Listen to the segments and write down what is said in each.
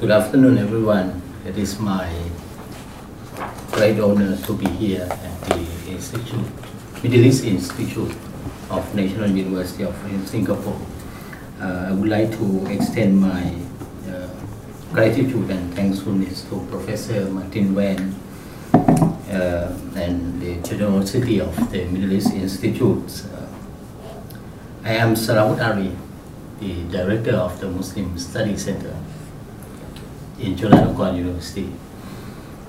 Good afternoon, everyone. It is my great honor to be here at the Institute, Middle East Institute of National University of Singapore. Uh, I would like to extend my uh, gratitude and thankfulness to Professor Martin Wen uh, and the generosity of the Middle East Institute. Uh, I am Srawut Aree, the director of the Muslim Study Center in Chulalongkorn University.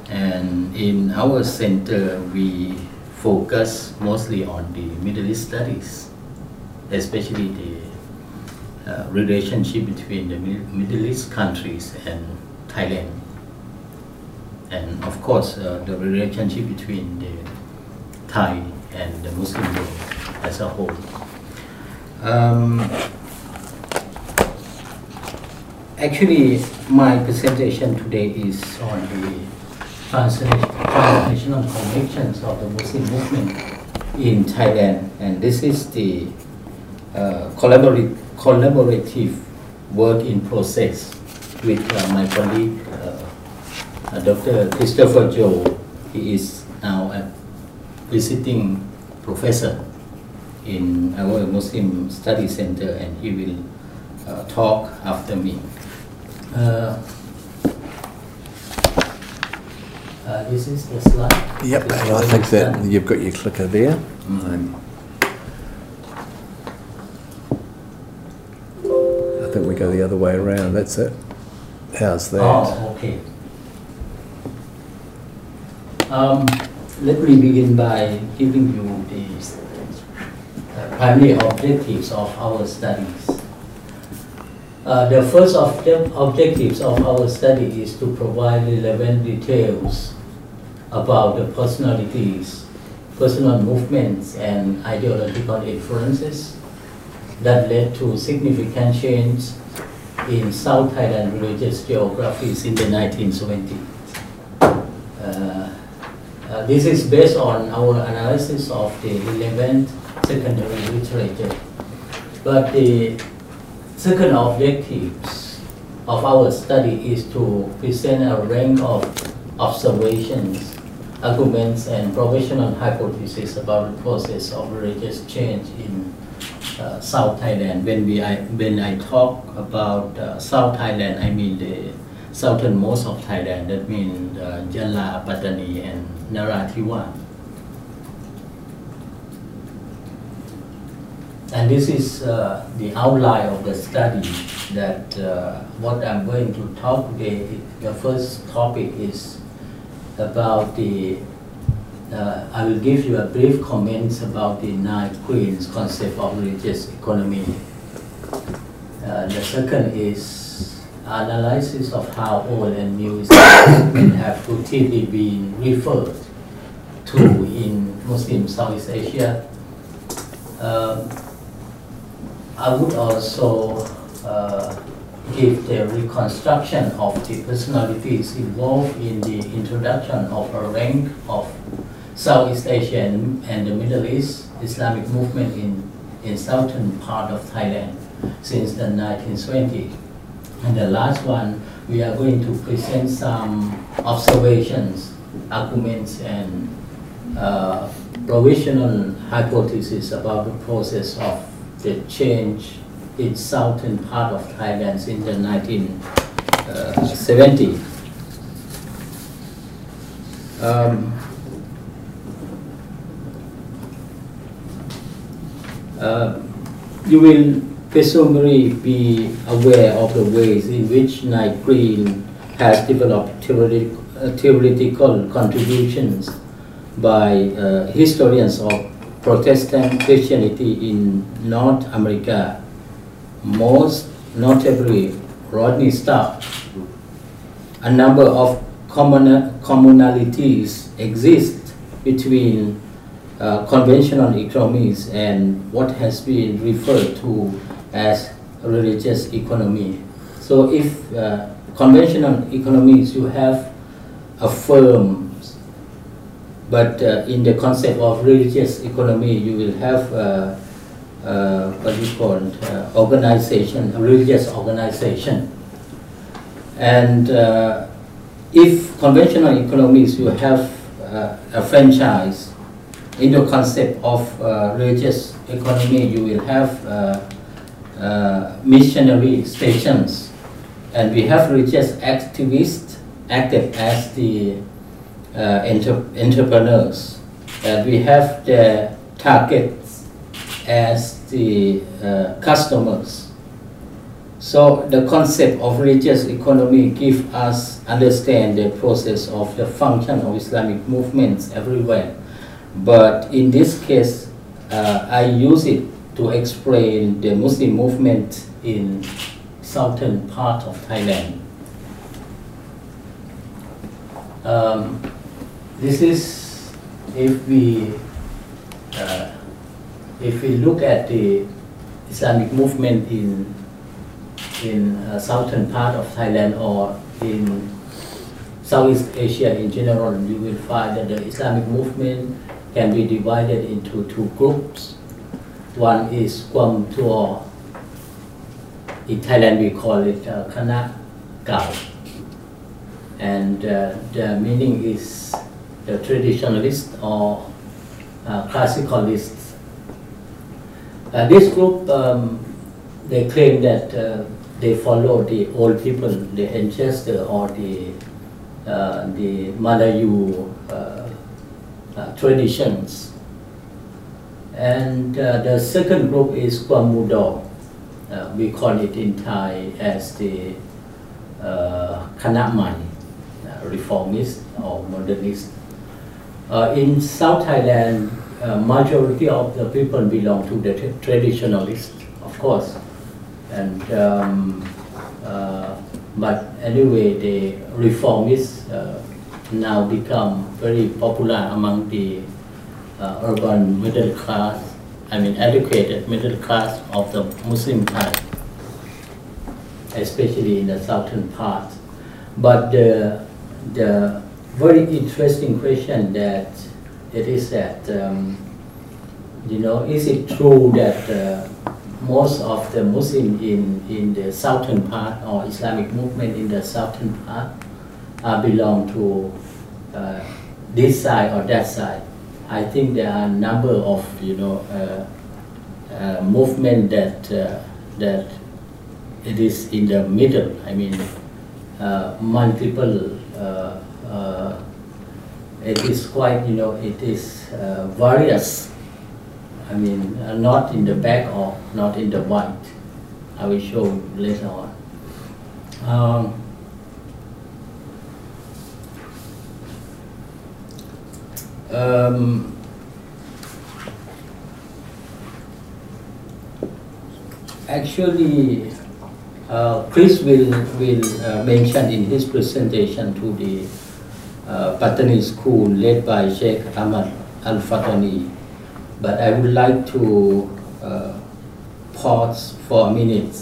And in our center, we focus mostly on the Middle East studies, especially the uh, relationship between the Middle East countries and Thailand. And of course, uh, the relationship between the Thai and the Muslim world as a whole. Um, actually, my presentation today is on the transnational connections of the Muslim movement in Thailand, and this is the uh, collaborative, collaborative work in process with uh, my colleague, uh, uh Dr. Christopher Joll. He is now a visiting professor in our Muslim Study Center, and he will uh, talk after me. Uh, uh, this is the slide. Yep, I think that you've got your clicker there. Mm. I think we go the other way around. That's it. How's that? Oh, okay. Um, let me begin by giving you the uh, primary objectives of our studies. Uh, the first object, objectives of our study is to provide relevant details about the personalities, personal movements, and ideological influences that led to significant change in South Thailand religious geographies in the 1970s. Uh, uh, this is based on our analysis of the relevant secondary literature. But the Second objectives of our study is to present a range of observations, arguments, and provisional hypotheses about the process of religious change in uh, South Thailand. When we I, when I talk about uh, South Thailand, I mean the southernmost of Thailand. That means uh, Yala, Pattani, and Narathiwat. And this is uh, the outline of the study that uh, what I'm going to talk today, the first topic is about the, uh, I will give you a brief comments about the nine queens concept of religious economy. Uh, the second is analysis of how old and new Islamic have routinely been referred to in Muslim Southeast Asia. Um, I would also uh, give the reconstruction of the personalities involved in the introduction of a rank of Southeast Asian and the Middle East Islamic movement in, in southern part of Thailand since the 1920s. And the last one, we are going to present some observations, arguments, and uh, provisional hypotheses about the process of the change in southern part of Thailand in the 1970s. Um, uh, you will presumably be aware of the ways in which Night Green has developed theoretic, uh, theoretical contributions by uh, historians of Protestant Christianity in North America, most notably Rodney Stark. A number of commonalities exist between uh, conventional economies and what has been referred to as religious economy. So if uh, conventional economies, you have a firm but uh, in the concept of religious economy, you will have uh, uh, what you uh, organization, religious organization. And uh, if conventional economies, you have uh, a franchise in the concept of religious economy, you will have missionary stations. And we have religious activists active as the entre- entrepreneurs. that we have the targets as the uh, customers. So the concept of religious economy give us understand the process of the function of Islamic movements everywhere. But in this case, uh, I use it to explain the Muslim movement in southern part of Thailand. Um, this is if we uh, if we look at the Islamic movement in in uh, southern part of Thailand or in Southeast Asia in general, you will find that the Islamic movement can be divided into two groups. One is Kaum Tua. In Thailand, we call it uh, Kana Gao. And uh, the meaning is the traditionalist or uh, classicalists. Uh, this group, um, they claim that uh, they follow the old people, the ancestor or the uh, the Malayu uh, uh, traditions. And the second group is Kaum Muda. We call it in Thai as the uh, Kanamai, reformist or modernist. Uh, in South Thailand, uh, majority of the people belong to the tra- traditionalists, of course. And um, uh, but anyway, the reformists uh, now become very popular among the uh, urban middle class, I mean educated middle class of the Muslim Thai, especially in the southern part. But the, the very interesting question that it is that, um, you know, is it true that uh, most of the Muslim in, in the southern part or Islamic movement in the southern part uh, belong to uh, this side or that side. I think there are a number of you know uh, uh, movement that uh, that it is in the middle. I mean, uh, multiple. Uh, it is quite you know it is uh, various I mean, uh, not in the back or not in the white. I will show later on. Um, um, actually, uh, Chris will, will uh, mention in his presentation to the Patani school led by Sheikh Ahmad Al Fatani but I would like to uh, pause for a minute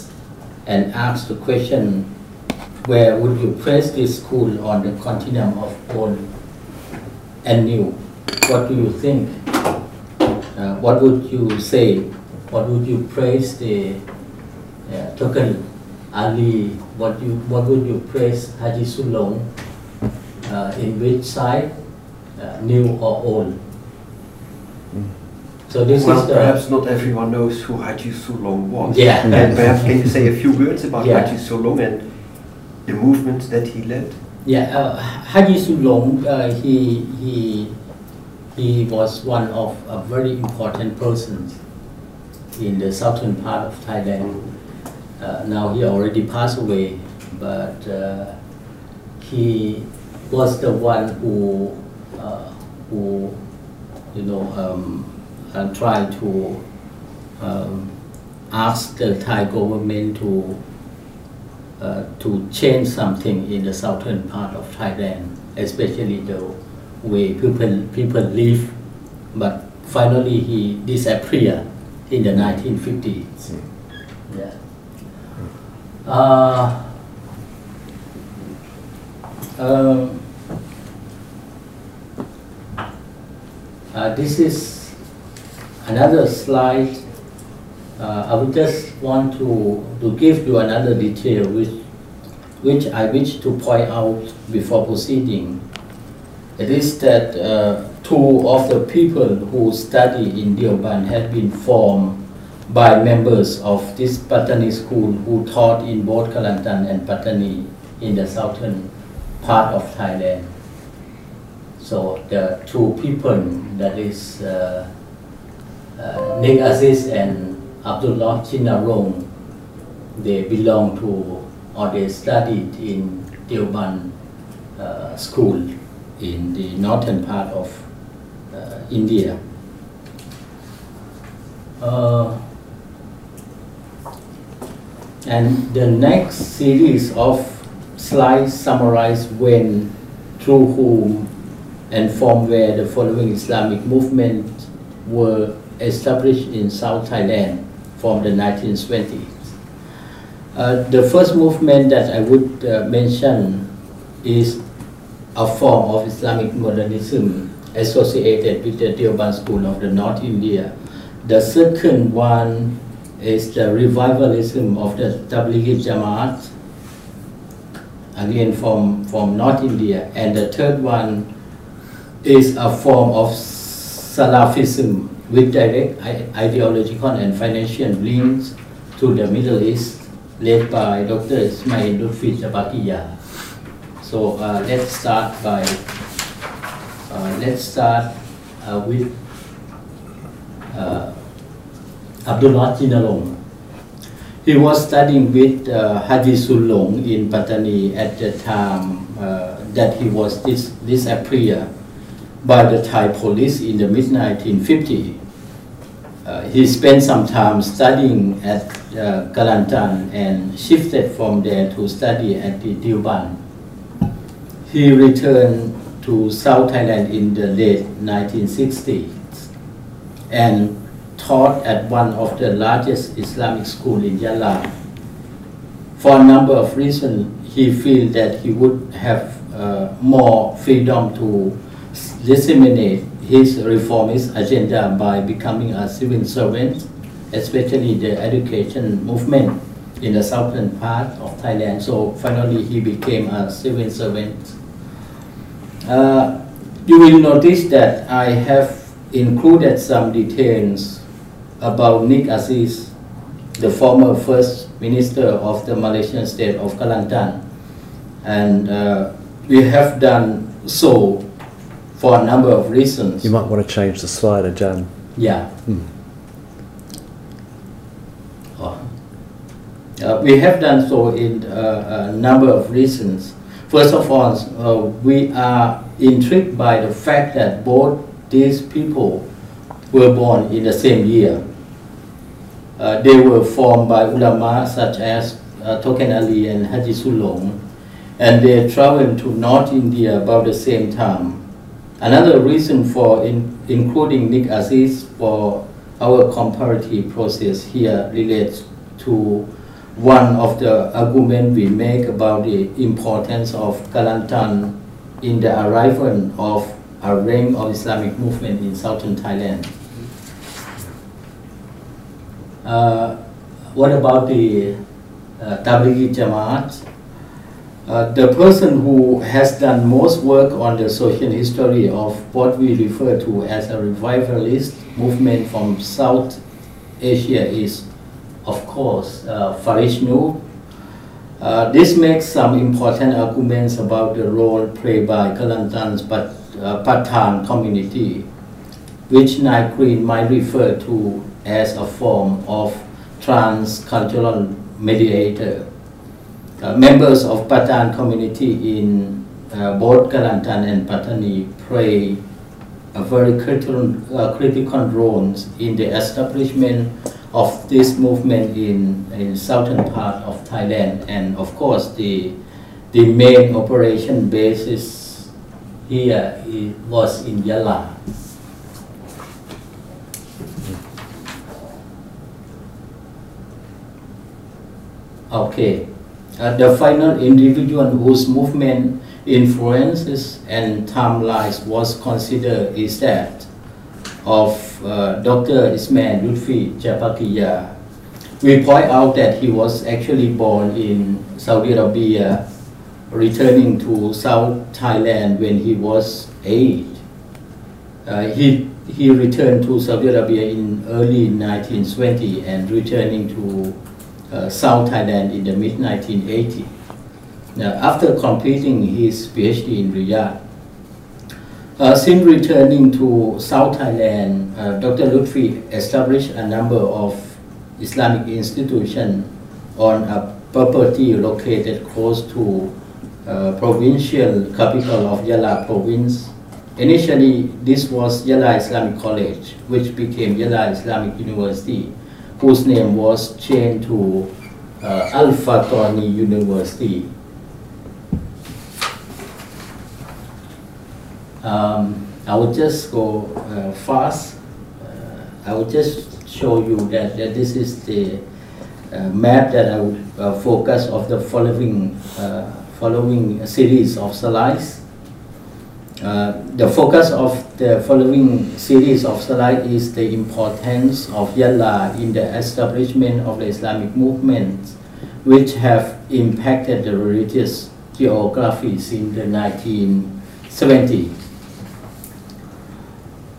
and ask the question, where would you place this school on the continuum of old and new? What do you think? Uh, what would you say? What would you praise the uh, Ali? What you what would you praise Haji Sulong? Uh, in which side, uh, new or old? So this well, is perhaps not everyone knows who Haji Sulong was. Yeah. And perhaps can you say a few words about Yeah. Haji Sulong and the movement that he led? Yeah, uh, Haji Sulong, uh, he, he, he was one of a very important persons in the southern part of Thailand. Uh, now he already passed away, but uh, he was the one who, uh, who, you know, um, uh, tried to um, ask the Thai government to uh, to change something in the southern part of Thailand, especially the way people people live. But finally, he disappeared in the 1950s. Yeah. Uh, um, uh, this is another slide. Uh, I would just want to, to give you another detail which which I wish to point out before proceeding. It is that uh, two of the people who study in Deoband had been formed by members of this Patani school who taught in both Kelantan and Patani in the southern part of Thailand. So the two people, that is uh, uh, Nik Aziz and Abdullah Chinarong, they belong to or they studied in Deoband uh, school in the northern part of uh, India. Uh, and the next series of slides summarize when, through whom, and from where the following Islamic movements were established in South Thailand from the 1920s. Uh, the first movement that I would uh, mention is a form of Islamic modernism associated with the Deoband school of the North India. The second one is the revivalism of the Tablighi Jamaat, again from, from North India. And the third one is a form of Salafism with direct ideological and financial links to the Middle East, led by Dr. Ismail Lutfi Japakiya. So uh, let's start by uh, let's start uh, with uh, Abdullah Chinarong. He was studying with uh, Haji Sulong in Patani at the time uh, that he was dis- disappeared by the Thai police in the mid 1950s. Uh, he spent some time studying at uh, Kelantan and shifted from there to study at the Deoband. He returned to South Thailand in the late 1960s and taught at one of the largest Islamic schools in Yala. For a number of reasons, he feels that he would have uh, more freedom to disseminate his reformist agenda by becoming a civil servant, especially the education movement in the southern part of Thailand. So finally, he became a civil servant. Uh, you will notice that I have included some details about Nik Aziz, the former first minister of the Malaysian state of Kelantan. And uh, we have done so for a number of reasons. You might want to change the slide, Ajahn. Yeah. Hmm. Oh. Uh, we have done so in uh, a number of reasons. First of all, uh, we are intrigued by the fact that both these people were born in the same year. Uh, they were formed by ulama such as uh, Tok Kenali and Haji Sulong, and they traveled to North India about the same time. Another reason for in, including Nik Aziz for our comparative process here relates to one of the arguments we make about the importance of Kelantan in the arrival of a ring of Islamic movement in southern Thailand. Uh, what about the uh, Tablighi Jamaat? Uh, the person who has done most work on the social history of what we refer to as a revivalist movement from South Asia is, of course, uh, Farish. Uh, this makes some important arguments about the role played by Kelantan's but, uh, Pathan community, which Nai Green might refer to as a form of transcultural mediator. Uh, members of Pathan community in uh, both Kelantan and Patani play a very critical, uh, critical role in the establishment of this movement in, in southern part of Thailand and of course the, the main operation basis here was in Yala. Okay. Uh, the final individual whose movement influences and timelines was considered is that of uh, Dr. Ismail Lutfi Japakiya, we point out that he was actually born in Saudi Arabia, returning to South Thailand when he was eight. Uh, he, he returned to Saudi Arabia in early 1920 and returning to uh, South Thailand in the mid 1980s. After completing his PhD in Riyadh, uh, since returning to South Thailand, uh, Dr. Lutfi established a number of Islamic institutions on a property located close to uh, provincial capital of Yala province. Initially, this was Yala Islamic College, which became Yala Islamic University, whose name was changed to uh, Al Fatani University. Um, I will just go uh, fast. Uh, I will just show you that, that this is the uh, map that I would uh, focus of the following uh, following series of slides. The focus of the following series of slides is the importance of Yala in the establishment of the Islamic movement, which have impacted the religious geography since the 1970s.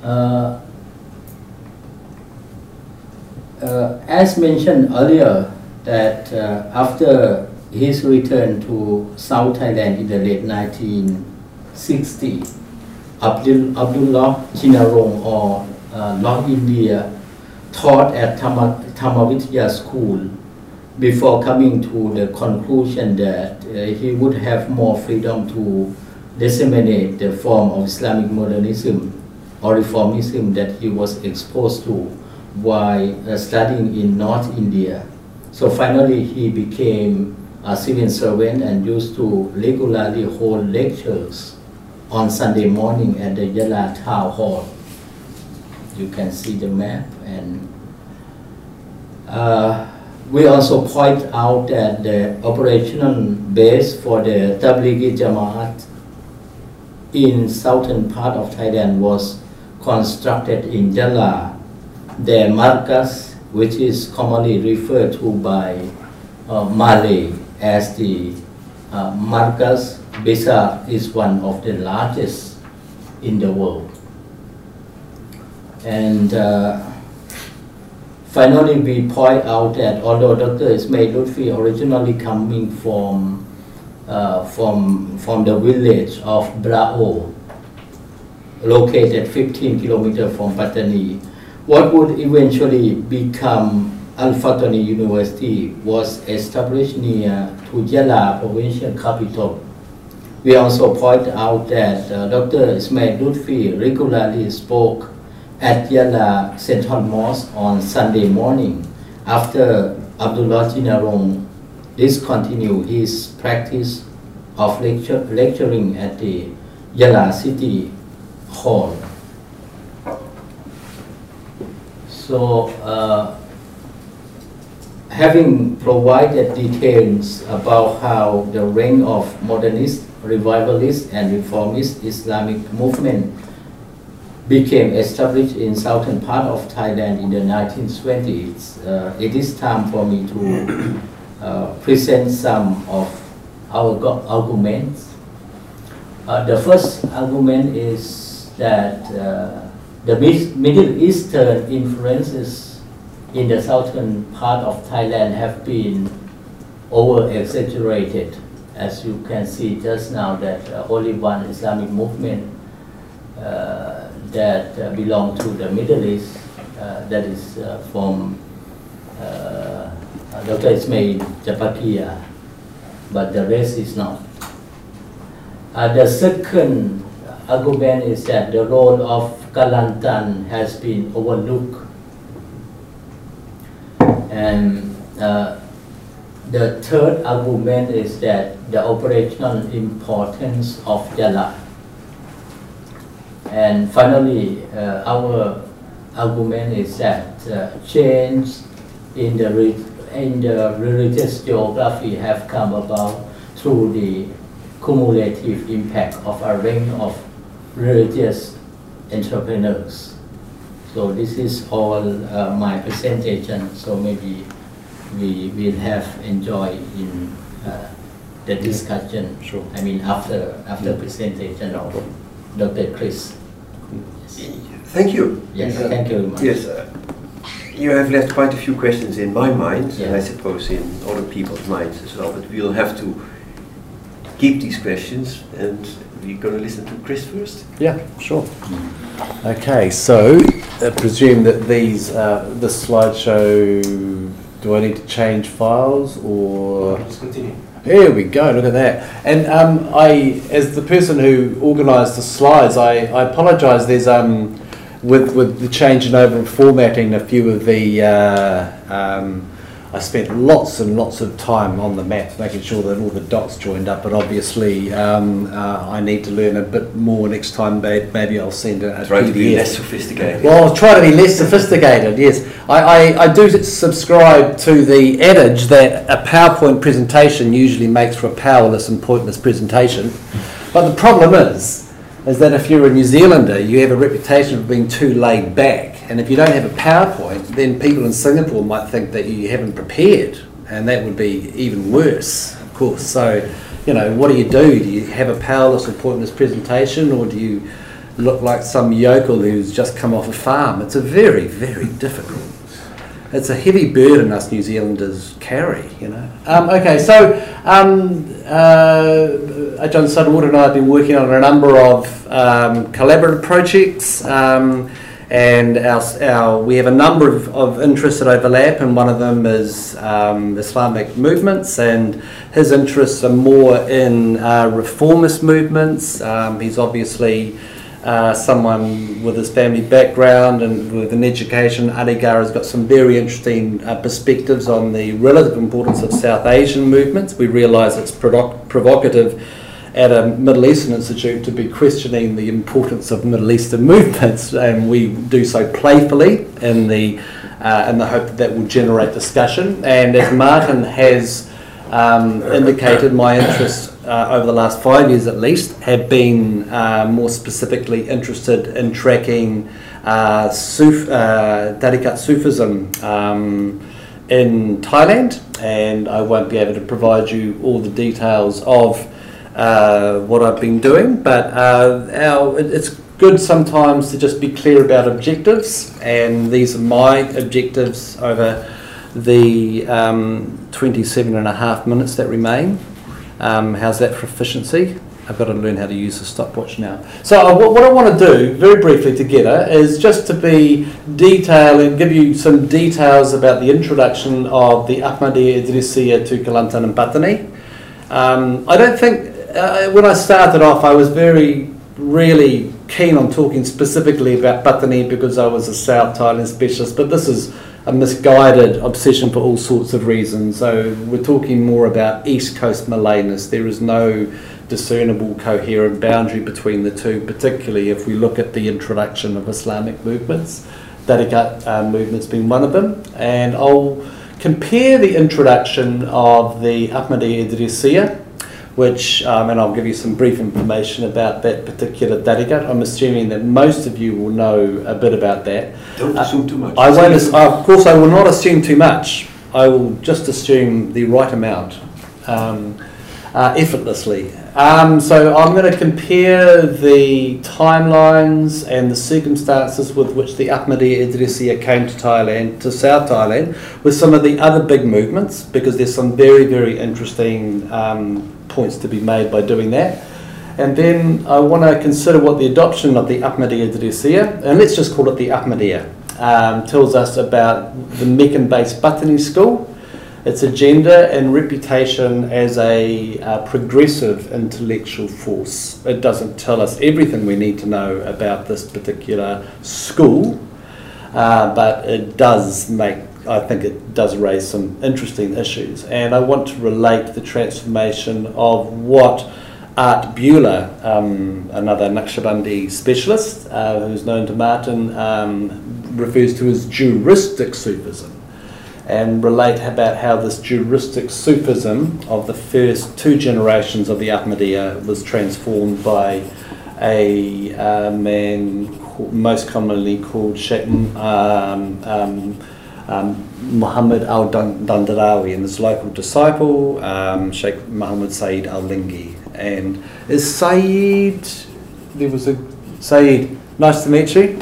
Uh, uh, as mentioned earlier, that uh, after his return to South Thailand in the late 1960s, Abdul, Abdullah Chinarong or uh, Lord India taught at Tama, school before coming to the conclusion that uh, he would have more freedom to disseminate the form of Islamic modernism or reformism that he was exposed to while uh, studying in North India. So finally he became a civil servant and used to regularly hold lectures on Sunday morning at the Yala Town Hall. You can see the map and uh, we also point out that the operational base for the Tablighi Jamaat in southern part of Thailand was constructed in Yala. The Markaz, which is commonly referred to by uh, Malay as the uh, Besar, is one of the largest in the world. And uh, finally, we point out that although Dr. Ismail Lutfi originally coming from uh, from from the village of Brao, located 15 kilometers from Pattani. What would eventually become Al Fatani University was established near Tujala provincial capital. We also point out that uh, Dr. Ismail Lutfi regularly spoke at Yala Central Mosque on Sunday morning after Abdullah Jinarong discontinued his practice of lecture, lecturing at the Yala city hall. So, uh, having provided details about how the reign of modernist, revivalist, and reformist Islamic movement became established in southern part of Thailand in the 1920s, uh, it is time for me to uh, present some of our arguments. Uh, the first argument is that uh, the Middle Eastern influences in the southern part of Thailand have been over exaggerated. As you can see just now that uh, only one Islamic movement uh, that uh, belong to the Middle East, uh, that is uh, from uh, Dr. Ismail Japakia, but the rest is not. the second argument is that the role of Kelantan has been overlooked. And uh, the third argument is that the operational importance of Yala. And finally, uh, our argument is that uh, change in the, in the religious geography have come about through the cumulative impact of a range of religious entrepreneurs. So this is all uh, my presentation. So maybe we will have enjoy in uh, the discussion. Sure. I mean, after after presentation of Dr. Chris. Yes, Thank you. yes thank you very much. Yes, uh, you have left quite a few questions in my mind, and I suppose in other people's minds as well, but we'll have to keep these questions, and we're going to listen to Chris first. Yeah, sure. Okay, so I presume that these, uh, this slideshow, do I need to change files or? Let's continue. Here we go, look at that. And um, I, as the person who organised the slides, I, I apologise. There's, um, with, with the changing over and formatting a few of the, uh, um, I spent lots and lots of time on the map making sure that all the dots joined up, but obviously um, uh, I need to learn a bit more next time. Maybe I'll send a, a Try to be PDF. less sophisticated. Well, I'll try to be less sophisticated, yes. I, I, I do subscribe to the adage that a PowerPoint presentation usually makes for a powerless and pointless presentation. But the problem is, is that if you're a New Zealander, you have a reputation of being too laid back. And if you don't have a PowerPoint, then people in Singapore might think that you haven't prepared. And that would be even worse, of course. So, you know, what do you do? Do you have a powerless or pointless presentation or do you look like some yokel who's just come off a farm. It's a very, very difficult. It's a heavy burden us New Zealanders carry, you know. Um, okay, so um, uh, John Sutherland and I have been working on a number of um, collaborative projects. Um, and our, our, we have a number of, of interests that overlap, and one of them is um, Islamic movements, and his interests are more in uh, reformist movements. Um, he's obviously uh, someone with his family background and with an education. Aligarh has got some very interesting uh, perspectives on the relative importance of South Asian movements. We realise it's provoc- provocative at a Middle Eastern institute to be questioning the importance of Middle Eastern movements, and we do so playfully in the uh, in the hope that that will generate discussion. And as Martin has um, indicated, my interests uh, over the last five years at least have been uh, more specifically interested in tracking uh, Suf, uh, Sufism um, in Thailand, and I won't be able to provide you all the details of uh, what I've been doing, but uh, our, it- it's good sometimes to just be clear about objectives, and these are my objectives over the um, 27 and a half minutes that remain. Um, how's that for efficiency? I've got to learn how to use the stopwatch now. So, uh, what, I want to do, very briefly together, is just to be detail and give you some details about the introduction of the Ahmadiyya Idrisiya to Kelantan and Patani. Um, I don't think, uh, when I started off, I was very, really keen on talking specifically about Patani because I was a South Thailand specialist, but this is a misguided obsession for all sorts of reasons. So we're talking more about East Coast Malayness. There is no discernible coherent boundary between the two, particularly if we look at the introduction of Islamic movements. Tariqat uh, movement's one of them, and I'll compare the introduction of the Ahmadiyya Idrisiya, which, um, and I'll give you some brief information about that particular Tariqat. I'm assuming that most of you will know a bit about that. Don't Uh, assume too much. I won't, ass- of course, I will not assume too much. I will just assume the right amount, um, uh, effortlessly. Um, so I'm going to compare the timelines and the circumstances with which the Ahmadiyya Idrisiya came to Thailand, to South Thailand, with some of the other big movements, because there's some very, very interesting um, points to be made by doing that. And then I want to consider what the adoption of the Ahmadiyya Idrisiya, and let's just call it the Ahmadiyya, um, tells us about the Meccan-based Patani school, its agenda and reputation as a uh, progressive intellectual force. It doesn't tell us everything we need to know about this particular school, uh, but it does make, I think it does raise some interesting issues. And I want to relate the transformation of what Art Buehler, um, another Naqshbandi specialist uh, who's known to Martin, um, refers to as juristic Sufism and relate about how this juristic Sufism of the first two generations of the Ahmadiyya was transformed by a uh, man called, most commonly called Sheikh um, um, um, Muhammad al Dandarawi and his local disciple, um, Sheikh Muhammad Saeed al Lingi. And is Saeed, there was a Saeed, nice to meet you.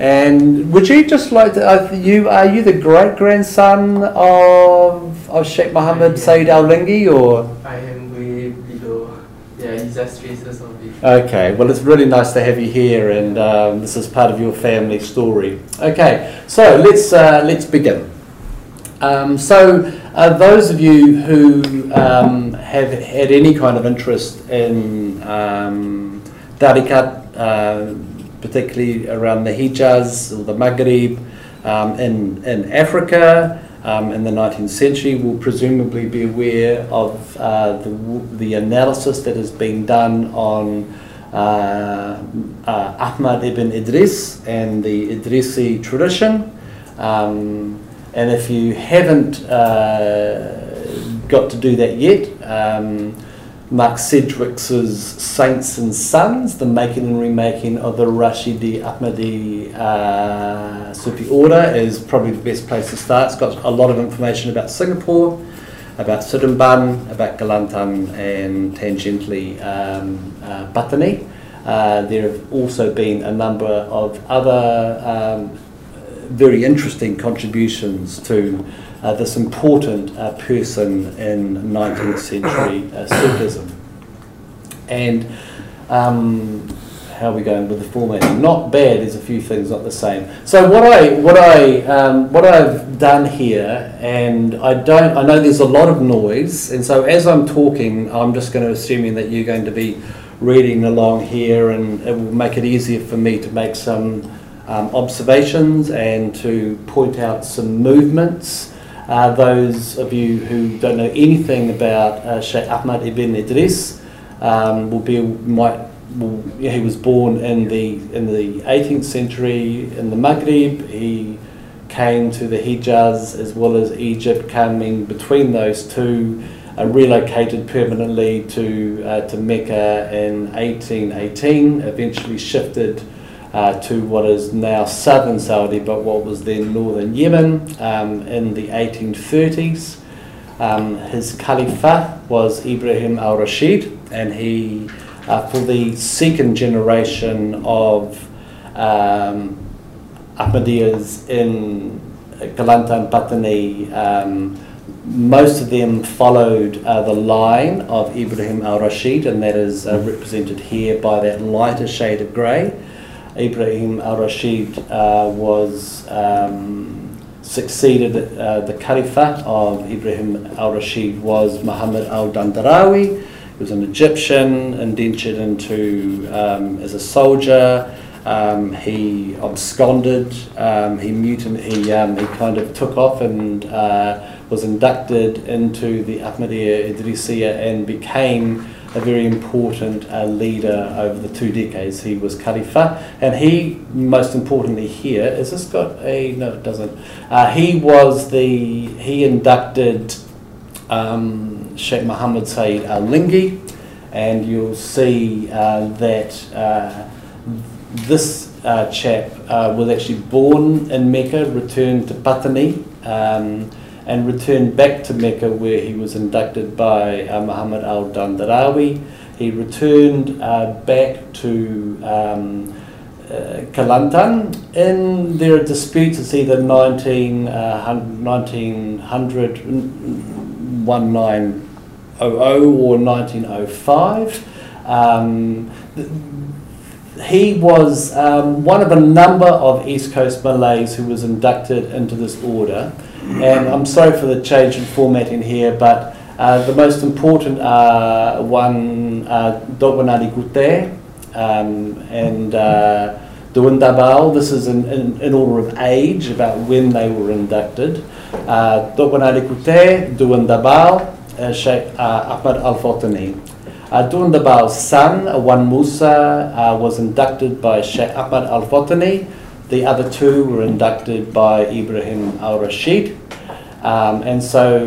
And would you just like to, uh, you, are you the great grandson of, of Sheikh Muhammad Saeed al Lingi or? I am way below, yeah, he's just traces of it. Okay, well, it's really nice to have you here, and um, this is part of your family story. Okay, so let's uh, let's begin. Um, so, uh, those of you who um, have had any kind of interest in um, Tariqat, uh, particularly around the Hijaz or the Maghrib um, in, in Africa um, in the 19th century, will presumably be aware of uh, the, the analysis that has been done on uh, uh, Ahmad ibn Idris and the Idrisi tradition. Um, and if you haven't uh, got to do that yet, um, Mark Sedgwick's Saints and Sons, the making and remaking of the Rashidi Ahmadi uh, Sufi order, is probably the best place to start. It's got a lot of information about Singapore, about Seremban, about Kelantan, and tangentially um, uh. Uh, there have also been a number of other um, very interesting contributions to uh, this important uh, person in 19th century uh, Sufism. And um, how are we going with the formatting? Not bad. There's a few things not the same. So what I what I um, what I've done here, and I don't. I know there's a lot of noise, and so as I'm talking, I'm just going to assuming that you're going to be reading along here, and it will make it easier for me to make some um, observations and to point out some movements. Uh, those of you who don't know anything about uh, Sheikh Ahmad ibn Idris um, will be might yeah, he was born in the in the 18th century in the Maghrib. He came to the Hijaz as well as Egypt, coming between those two. Uh, relocated permanently to uh, to Mecca in 1818. Eventually shifted uh, to what is now southern Saudi, but what was then northern Yemen um, in the 1830s. Um, his caliphate was Ibrahim al Rashid, and he, uh, for the second generation of um, Ahmadiyyas in Kelantan Patani, um, most of them followed uh, the line of Ibrahim al Rashid, and that is uh, represented here by that lighter shade of grey. Ibrahim al Rashid uh, was um, succeeded, uh, the caliphate of Ibrahim al Rashid was Muhammad al Dandarawi. He was an Egyptian, indentured into um, as a soldier. Um, he absconded. Um, he mutin- He um, he kind of took off and uh, was inducted into the Ahmadiyya Idrisiya and became a very important uh, leader over the two decades he was Khalifa. And he, most importantly here, is this got a, no it doesn't, uh, he was the, he inducted um, Sheikh Mohammed Saeed al-Lingi and you'll see uh, that uh, this uh, chap uh, was actually born in Mecca, returned to Patani, um, and returned back to Mecca where he was inducted by uh, Muhammad al Dandarawi. He returned uh, back to um, uh, Kelantan there are disputes, it's either 19, uh, 1900, 1900 or 1905. Um, he was um, one of a number of East Coast Malays who was inducted into this order. And I'm sorry for the change in formatting here, but uh, the most important uh, one, uh, Dogonadi Gute um, and uh, Tuan Tabal. This is in, in, in, order of age, about when they were inducted. Uh, Dogonadi Gute, Tuan Tabal, uh, Sheikh uh, Ahmad Al Fatani. Uh, son, Wan Musa, uh, was inducted by Sheikh Ahmad Al Fatani. The other two were inducted by Ibrahim al Rashid. Um, and so,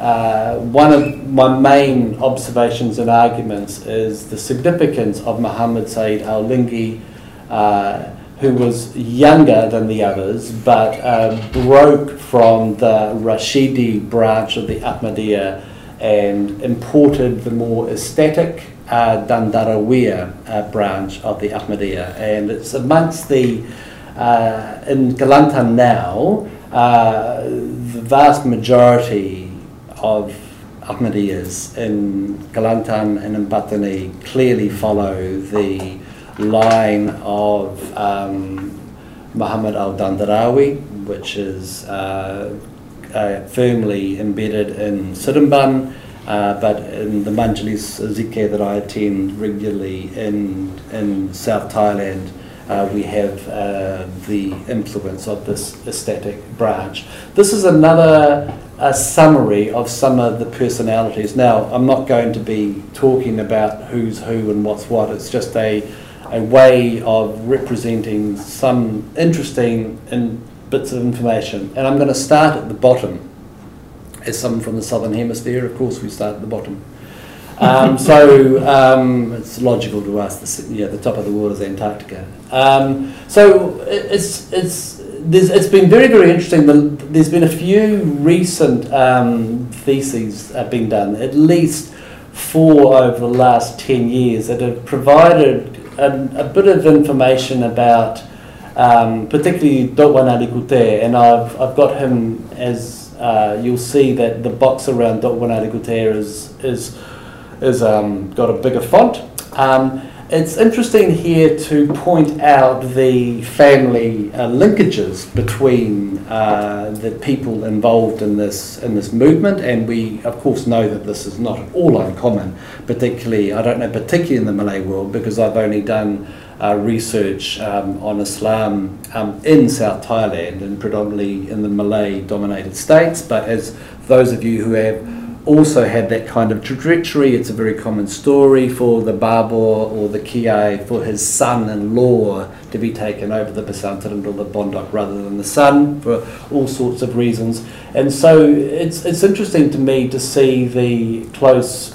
uh, one of my main observations and arguments is the significance of Muhammad Saeed al Lingi uh, who was younger than the others but uh, broke from the Rashidi branch of the Ahmadiyya and imported the more aesthetic uh, Dandarawiya uh, branch of the Ahmadiyya. And it's amongst the, uh, in Kelantan now, uh, the vast majority of Ahmadiyyas in Kelantan and in Patani clearly follow the line of um, Muhammad al Dandarawi, which is uh, uh, firmly embedded in Seremban, uh, but in the Manjalis Zikr that I attend regularly in, in South Thailand, uh, we have uh, the influence of this aesthetic branch. This is another uh, summary of some of the personalities. Now, I'm not going to be talking about who's who and what's what, it's just a, a way of representing some interesting in bits of information. And I'm going to start at the bottom. As someone from the southern hemisphere, of course, we start at the bottom. Um, so um, it's logical to ask the yeah the top of the world is Antarctica. Um, so it's it's it's been very very interesting. There's been a few recent um, theses have been done, at least four over the last ten years, that have provided a, a bit of information about um, particularly Dotwan Ali Guter, and I've I've got him as uh, you'll see that the box around Dotwan Ali Guter is is is um, got a bigger font. Um, it's interesting here to point out the family uh, linkages between uh, the people involved in this in this movement, and we of course know that this is not at all uncommon. Particularly, I don't know, particularly in the Malay world, because I've only done uh, research um, on Islam um, in South Thailand and predominantly in the Malay-dominated states. But as those of you who have also had that kind of trajectory. It's a very common story for the Babur or the Kiai for his son-in-law to be taken over the Pesantren or the Pondok rather than the son for all sorts of reasons. And so it's, it's interesting to me to see the close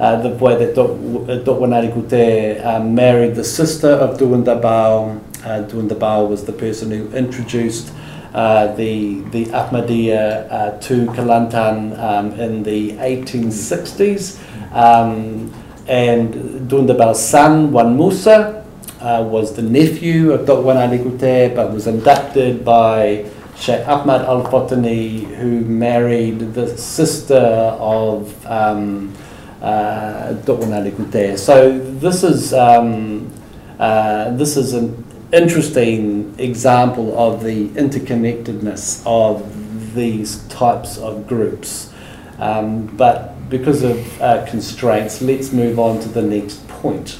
uh, the way that Dr. Wanari Kute um, married the sister of Tuan Tabal. Uh, Tuan Tabal was the person who introduced uh, the the Ahmadiyya uh, to Kelantan um, in the 1860s. Um, and Tuan Tabal's son, Wan Musa, uh, was the nephew of Dr. Wan Ali Kute, but was inducted by Sheikh Ahmad Al Fatani, who married the sister of um, uh, Dr. Wan Ali Kute. So this is um, uh, this is an interesting example of the interconnectedness of these types of groups. Um, but because of uh, constraints, let's move on to the next point.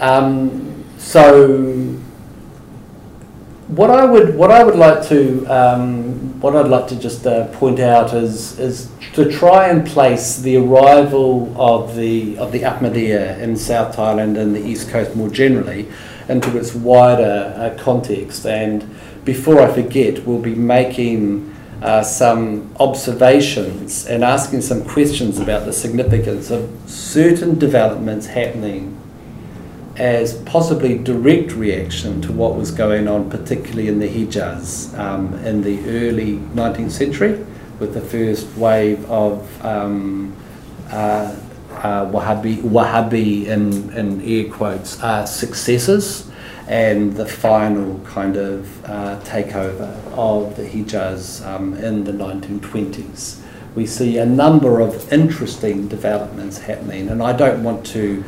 Um, so, what I would what I would like to um, what I'd like to just uh, point out is is to try and place the arrival of the of the Ahmadiyya in South Thailand and the East Coast more generally into its wider uh, context. And before I forget, we'll be making uh, some observations and asking some questions about the significance of certain developments happening as possibly direct reaction to what was going on, particularly in the Hijaz um, in the early 19th century, with the first wave of um, uh, uh, Wahhabi, Wahhabi in, in air quotes, uh, successes and the final kind of uh, takeover of the Hijaz um, in the 1920s. We see a number of interesting developments happening, and I don't want to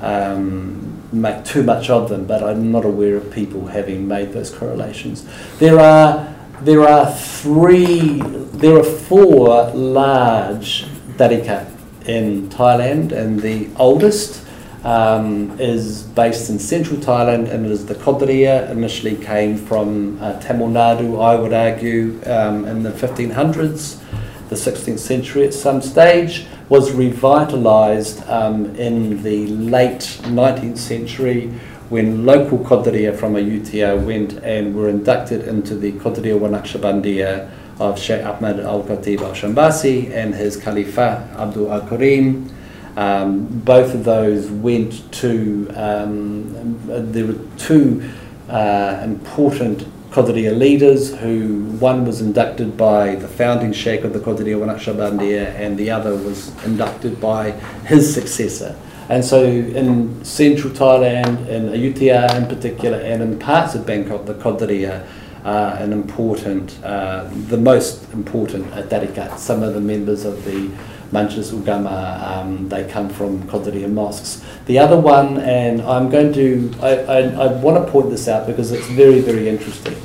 um, make too much of them, but I'm not aware of people having made those correlations. There are there are three, there are four large tariqat in Thailand, and the oldest um, is based in central Thailand and it is the Qadriya. Initially came from uh, Tamil Nadu, I would argue, um, in the 1500s, the 16th century at some stage. Was revitalised um, in the late 19th century when local Qadriya from Ayutthaya went and were inducted into the Qadriya wa Naqshbandiya of Sheikh Ahmad al Khatib al Sambasi and his Khalifa Abdul al Karim. Um, both of those went to, um, there were two uh, important Qadriya leaders who one was inducted by the founding sheikh of the Qadriya wa Naqshbandiya and the other was inducted by his successor. And so in central Thailand, in Ayutthaya in particular, and in parts of Bangkok, the Qadriya are an important, uh, the most important uh, tariqat. Some of the members of the Majlis Ugama, um, they come from Qadriya mosques. The other one, and I'm going to, I, I, I want to point this out because it's very, very interesting.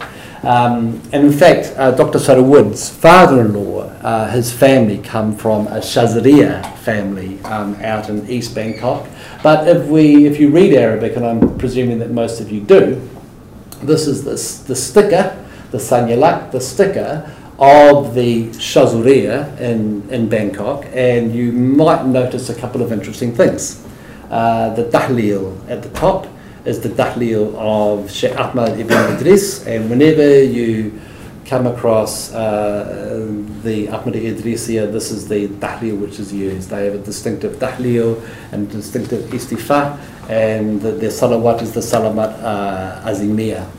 Um, and in fact, uh, Dr. Wood's father-in-law, uh, his family come from a Shazariya family um, out in East Bangkok. But if we, if you read Arabic, and I'm presuming that most of you do, this is the, the sticker, the Sanyalak, the sticker of the Shazuriya in, in Bangkok, and you might notice a couple of interesting things. Uh, the Tahleel at the top is the Tahleel of Sheikh Ahmad ibn Idris, and whenever you come across uh, the Ahmad Idrisiya, this is the Tahleel which is used. They have a distinctive Tahleel and distinctive Istifa, and the, their salawat is the Salamat uh.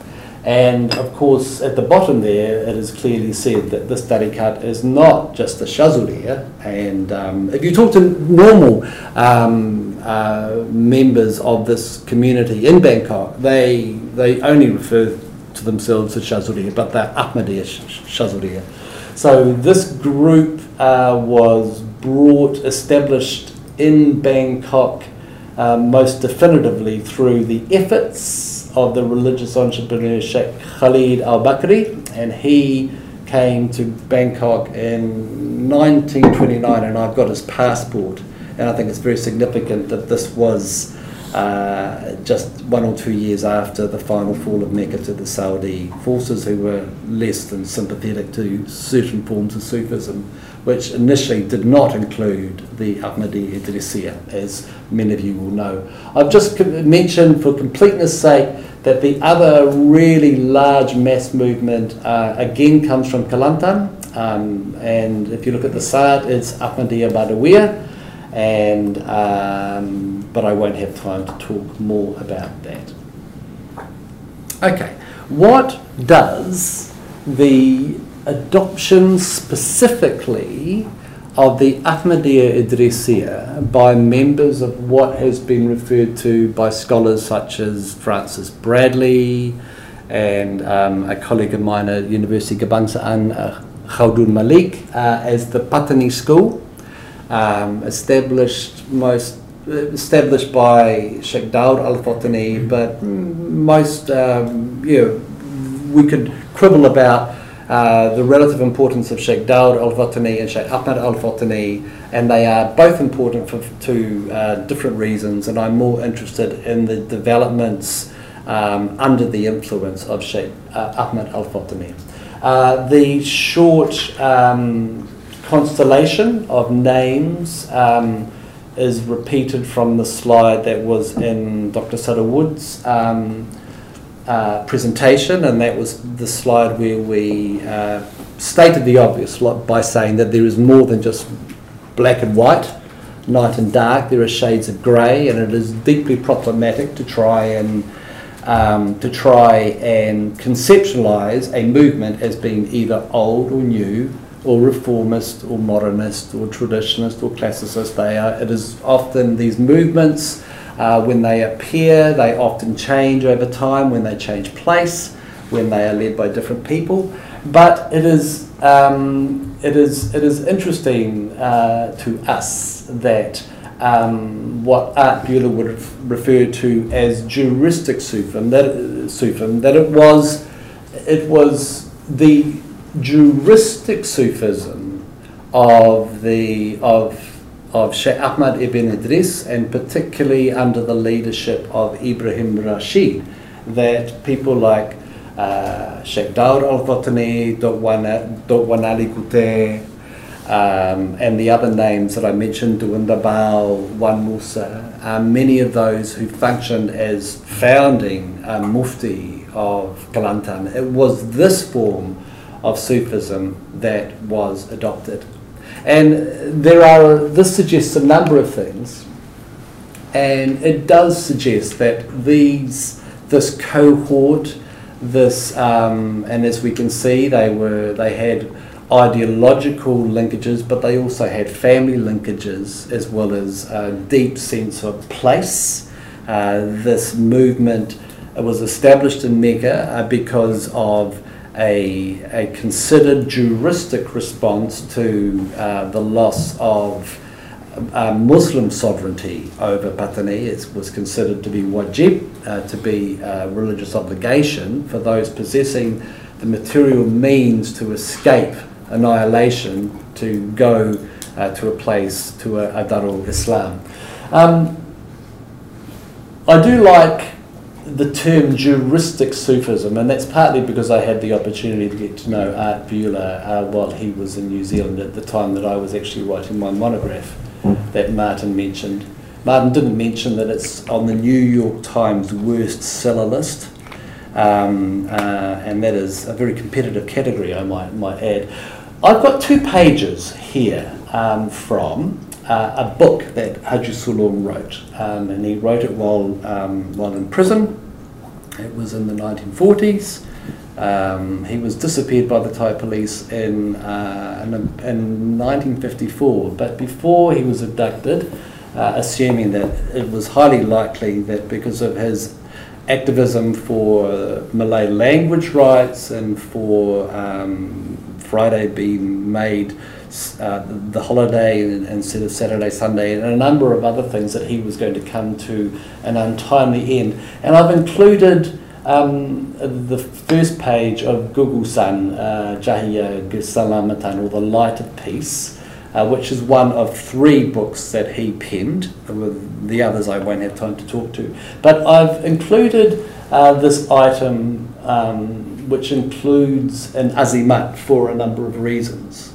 And of course, at the bottom there, it is clearly said that this tariqat is not just a shazuriya. And um, if you talk to normal um, uh, members of this community in Bangkok, they, they only refer to themselves as shazuriya, but they're Ahmadiyya shazuriya. So this group uh, was brought, established in Bangkok uh, most definitively through the efforts of the religious entrepreneur Sheikh Khalid Al Bakri, and he came to Bangkok in 1929, and I've got his passport, and I think it's very significant that this was uh, just one or two years after the final fall of Mecca to the Saudi forces, who were less than sympathetic to certain forms of Sufism, which initially did not include the Ahmadi Idrisiya, as many of you will know. I've just mentioned, for completeness' sake, that the other really large mass movement uh, again comes from Kelantan. Um, and if you look at the site, it's Ahmadiyya Badawiya. And, um, but I won't have time to talk more about that. Okay, what does the adoption specifically of the Ahmadiyya Idrisiya by members of what has been referred to by scholars such as Francis Bradley and um, a colleague of mine at University Kebangsaan, uh, Khaldun Malik, uh, as the Patani School, um, established most established by Sheikh Daud Al Fatani, but most um, you know, we could quibble about uh, the relative importance of Sheikh Daud al Fatani and Sheikh Ahmad al Fatani, and they are both important for two uh, different reasons. And I'm more interested in the developments um, under the influence of Sheikh uh, Ahmad al Fatani. Uh, the short um, constellation of names um, is repeated from the slide that was in Dr. Srawut's. Um, uh, presentation, and that was the slide where we uh, stated the obvious by saying that there is more than just black and white, night and dark. There are shades of grey, and it is deeply problematic to try and um, to try and conceptualize a movement as being either old or new, or reformist, or modernist, or traditionalist, or classicist. They are. It is often these movements uh, when they appear, they often change over time when they change place, when they are led by different people. But it is, um, it is, it is interesting uh, to us that um, what Art Buehler would referred to as juristic Sufism, that, Sufism, that it was, it was the juristic Sufism of the of of Sheikh Ahmad ibn Idris and particularly under the leadership of Ibrahim Rashid that people like uh, Sheikh Daud al-Fatani, Dr. Ali Kute, um, and the other names that I mentioned, Tuan Tabal, Wan Musa, uh, many of those who functioned as founding uh, mufti of Kelantan. It was this form of Sufism that was adopted. And there are, this suggests a number of things, and it does suggest that these this cohort, this, um, and as we can see, they were they had ideological linkages, but they also had family linkages as well as a deep sense of place. Uh, this movement was established in Mecca uh, because of a, a considered juristic response to uh, the loss of uh, Muslim sovereignty over Patani. It was considered to be wajib, uh, to be a religious obligation for those possessing the material means to escape annihilation to go uh, to a place, to a, a Darul Islam. Um, I do like the term juristic Sufism, and that's partly because I had the opportunity to get to know Art Buehler uh, while he was in New Zealand at the time that I was actually writing my monograph that Martin mentioned. Martin didn't mention that it's on the New York Times worst seller list, um, uh, and that is a very competitive category, I might, might add. I've got two pages here um, from uh, a book that Haji Sulong wrote, um, and he wrote it while, um, while in prison. It was in the 1940s. Um, he was disappeared by the Thai police in, uh, in, in, 1954, but before he was abducted, uh, assuming that it was highly likely that because of his activism for Malay language rights and for um, Friday being made uh, the holiday instead of Saturday, Sunday, and a number of other things that he was going to come to an untimely end. And I've included um, the first page of Gugusan, uh, Keselamatan, or The Light of Peace, uh, which is one of three books that he penned. With the others I won't have time to talk to. But I've included uh, this item, um, which includes an azimat for a number of reasons.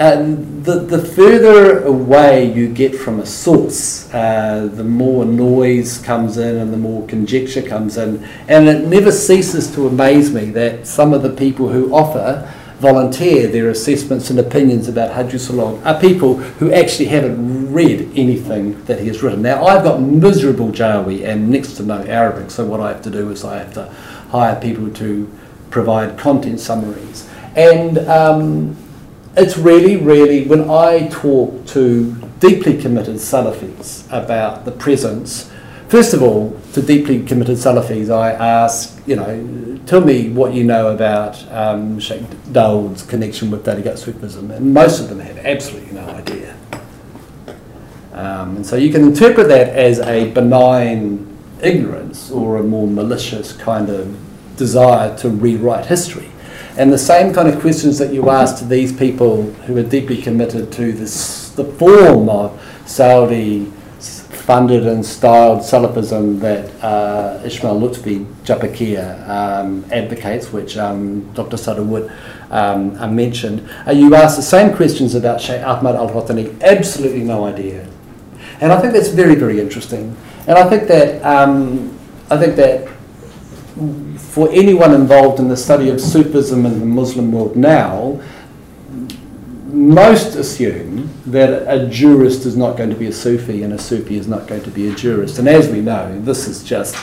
And the, the further away you get from a source, uh, the more noise comes in and the more conjecture comes in. And it never ceases to amaze me that some of the people who offer volunteer their assessments and opinions about Haji Sulong are people who actually haven't read anything that he has written. Now, I've got miserable Jawi and next to no Arabic, so what I have to do is I have to hire people to provide content summaries. And um, it's really, really, when I talk to deeply committed Salafis about the presence, first of all, to deeply committed Salafis, I ask, you know, tell me what you know about um, Sheikh Dawood's connection with Tariqat Sufism, and most of them have absolutely no idea. Um, and so you can interpret that as a benign ignorance or a more malicious kind of desire to rewrite history. And the same kind of questions that you ask to these people who are deeply committed to this, the form of Saudi funded and styled Salafism that uh, Ismail Lutfi Japakiya um, advocates, which um, Dr. Srawut um, uh, mentioned. Uh, you ask the same questions about Sheikh Ahmad al Fatani, absolutely no idea. And I think that's very, very interesting. And I think that, um, I think that for anyone involved in the study of Sufism in the Muslim world now, most assume that a jurist is not going to be a Sufi and a Sufi is not going to be a jurist. And as we know, this is just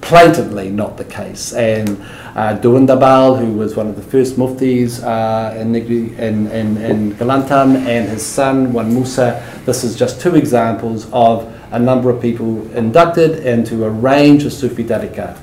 blatantly not the case. And uh, who was one of the first muftis uh, in, in, in, in Kelantan, and his son, Wan Musa, this is just two examples of a number of people inducted into a range of Sufi tariqat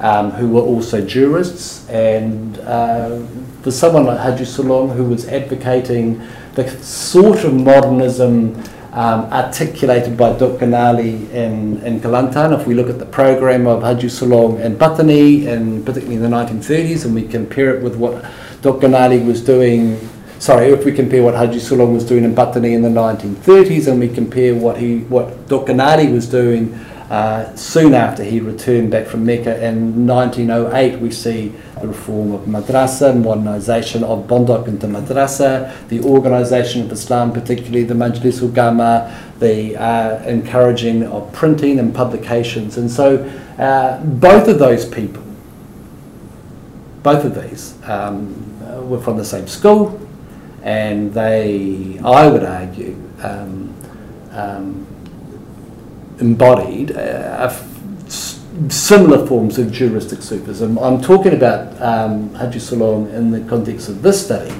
um, who were also jurists. And uh, for someone like Haji Sulong, who was advocating the sort of modernism um, articulated by Dr. In, in Kelantan, if we look at the program of Haji Sulong and Patani, and particularly in the 1930s, and we compare it with what Dr. Was doing sorry, if we compare what Haji Sulong was doing in Patani in the 1930s and we compare what he, what Dr. Nali was doing uh, soon after he returned back from Mecca in 1908, we see the reform of madrasa, modernisation of Pondok into madrasa, the organisation of Islam, particularly the Majlis Ugama, the uh, encouraging of printing and publications. And so uh, both of those people, both of these, um, were from the same school, and they, I would argue, um, um, embodied a, similar forms of juristic Sufism. I'm talking about um, Haji Sulong in the context of this study,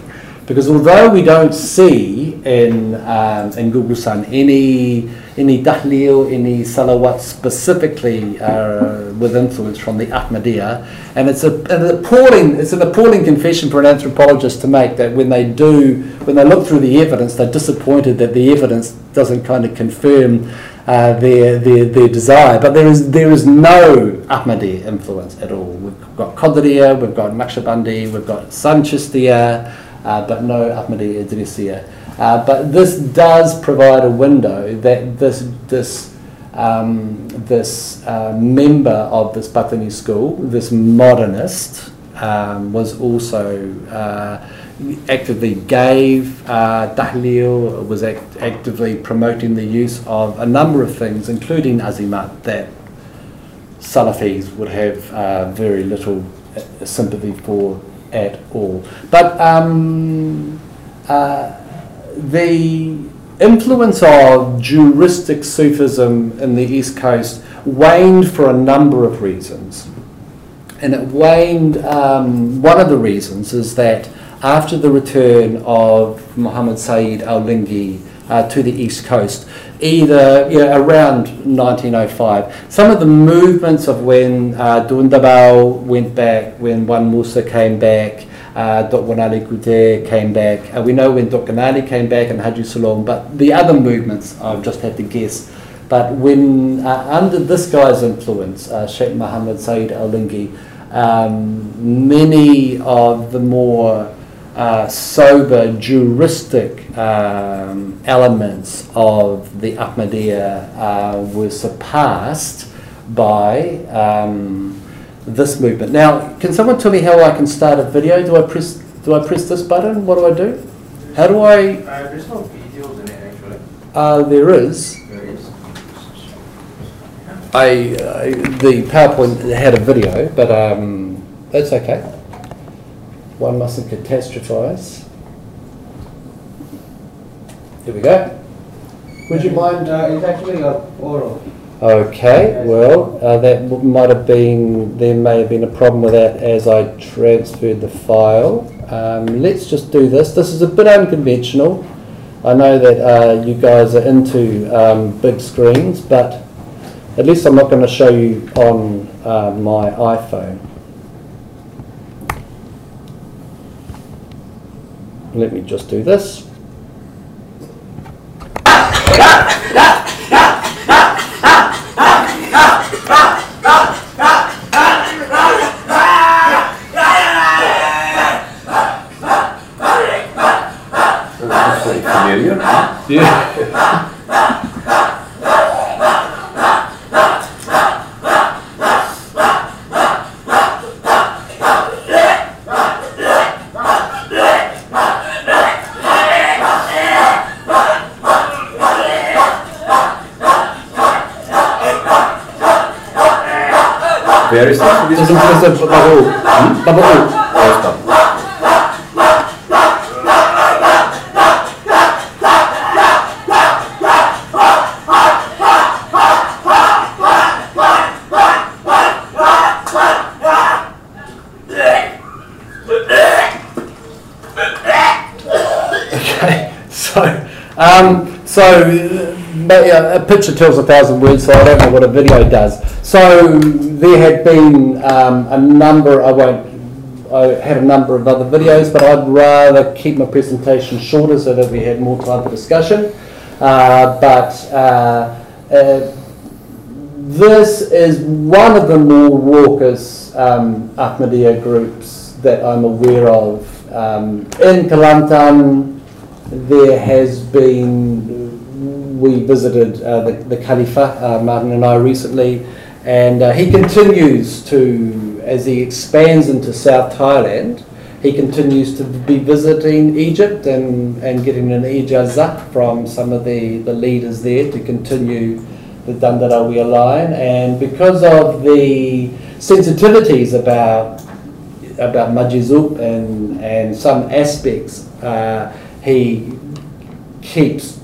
because although we don't see in um, in Gugusan any any tahleel, any salawat specifically uh, with influence from the Ahmadiyya, and it's a, an appalling it's an appalling confession for an anthropologist to make that when they do when they look through the evidence, they're disappointed that the evidence doesn't kind of confirm uh, their, their, their desire. But there is, there is no Ahmadi influence at all. We've got Qadriya, we've got Naqshbandi, we've got Sanchistiya, uh, but no Ahmadi Idrisiya. Uh, but this does provide a window that this, this, um, this uh, member of this Patani school, this modernist, um, was also uh, actively gave uh, Tahleel, was act- actively promoting the use of a number of things, including Azimat, that Salafis would have uh, very little uh, sympathy for at all. But um, uh, the influence of juristic Sufism in the East Coast waned for a number of reasons. And it waned, um, one of the reasons is that after the return of Muhammad Sayyid al Linggi uh, to the East Coast, either you know, around 1905, some of the movements of when uh, went back, when Wan Musa came back, uh, Dr. Ali Kute came back. Uh, we know when Dr. Ali came back and Haji Sulong, but the other movements, I've just had to guess. But when, uh, under this guy's influence, uh, Sheikh Muhammad Sayyid al Linggi, um, many of the more uh, sober juristic um, elements of the Ahmadiyya uh, were surpassed by um, this movement. Now, can someone tell me how I can start a video? Do I press do I press this button? What do I do? How do I? Uh, there's no videos in it actually. Uh, there is. There is. I, I the PowerPoint had a video, but um, that's okay. One mustn't catastrophize. Here we go. Would you mind? Uh, it's actually a oral. Okay, well, uh, that might have been, there may have been a problem with that as I transferred the file. Um, let's just do this. This is a bit unconventional. I know that uh, you guys are into um, big screens, but at least I'm not going to show you on uh, my iPhone. Let me just do this. Familiar. Yeah. Where is this? This. Bubble. Oh, stop. Okay, so um, so uh, but, yeah, a picture tells a thousand words, so I don't know what a video does. So there had been um, a number. I won't. I had a number of other videos, but I'd rather keep my presentation shorter so that we had more time for discussion. Uh, but uh, uh, this is one of the more raucous um, Ahmadiyya groups that I'm aware of. Um, in Kelantan, there has been, we visited uh, the, the Khalifa, uh, Martin and I recently, and uh, he continues to, as he expands into South Thailand, he continues to be visiting Egypt and, and getting an ijazah from some of the, the leaders there to continue the Dandarawiya line. And because of the sensitivities about about Majizub and, and some aspects, uh, he keeps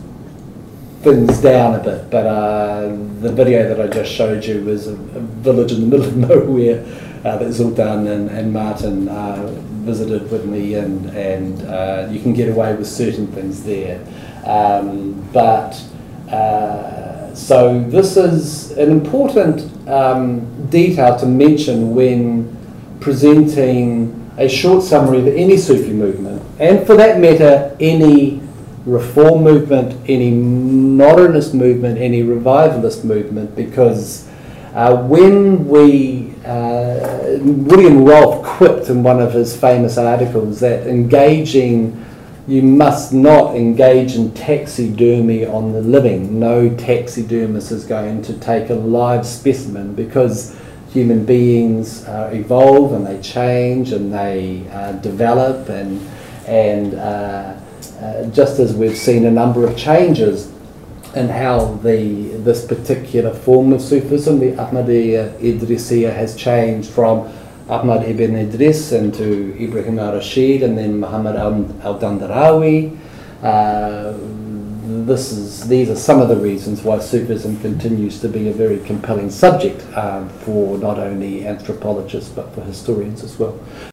things down a bit. But uh, the video that I just showed you was a, a village in the middle of nowhere uh, that Zoltan and, and Martin uh, visited with me, and, and uh, you can get away with certain things there. Um, but uh, so this is an important um, detail to mention when presenting a short summary of any Sufi movement, and for that matter, any reform movement, any modernist movement, any revivalist movement, because uh, when we, uh, William Roff quipped in one of his famous articles that engaging, you must not engage in taxidermy on the living. No taxidermist is going to take a live specimen because human beings uh, evolve and they change and they uh, develop and and uh, uh, just as we've seen a number of changes in how the this particular form of Sufism, the Ahmadiyya Idrisiya, has changed from Ahmad ibn Idris into Ibrahim al-Rashid and then Muhammad al-Dandarawi. Uh, this is, these are some of the reasons why Sufism continues to be a very compelling subject um, for not only anthropologists but for historians as well.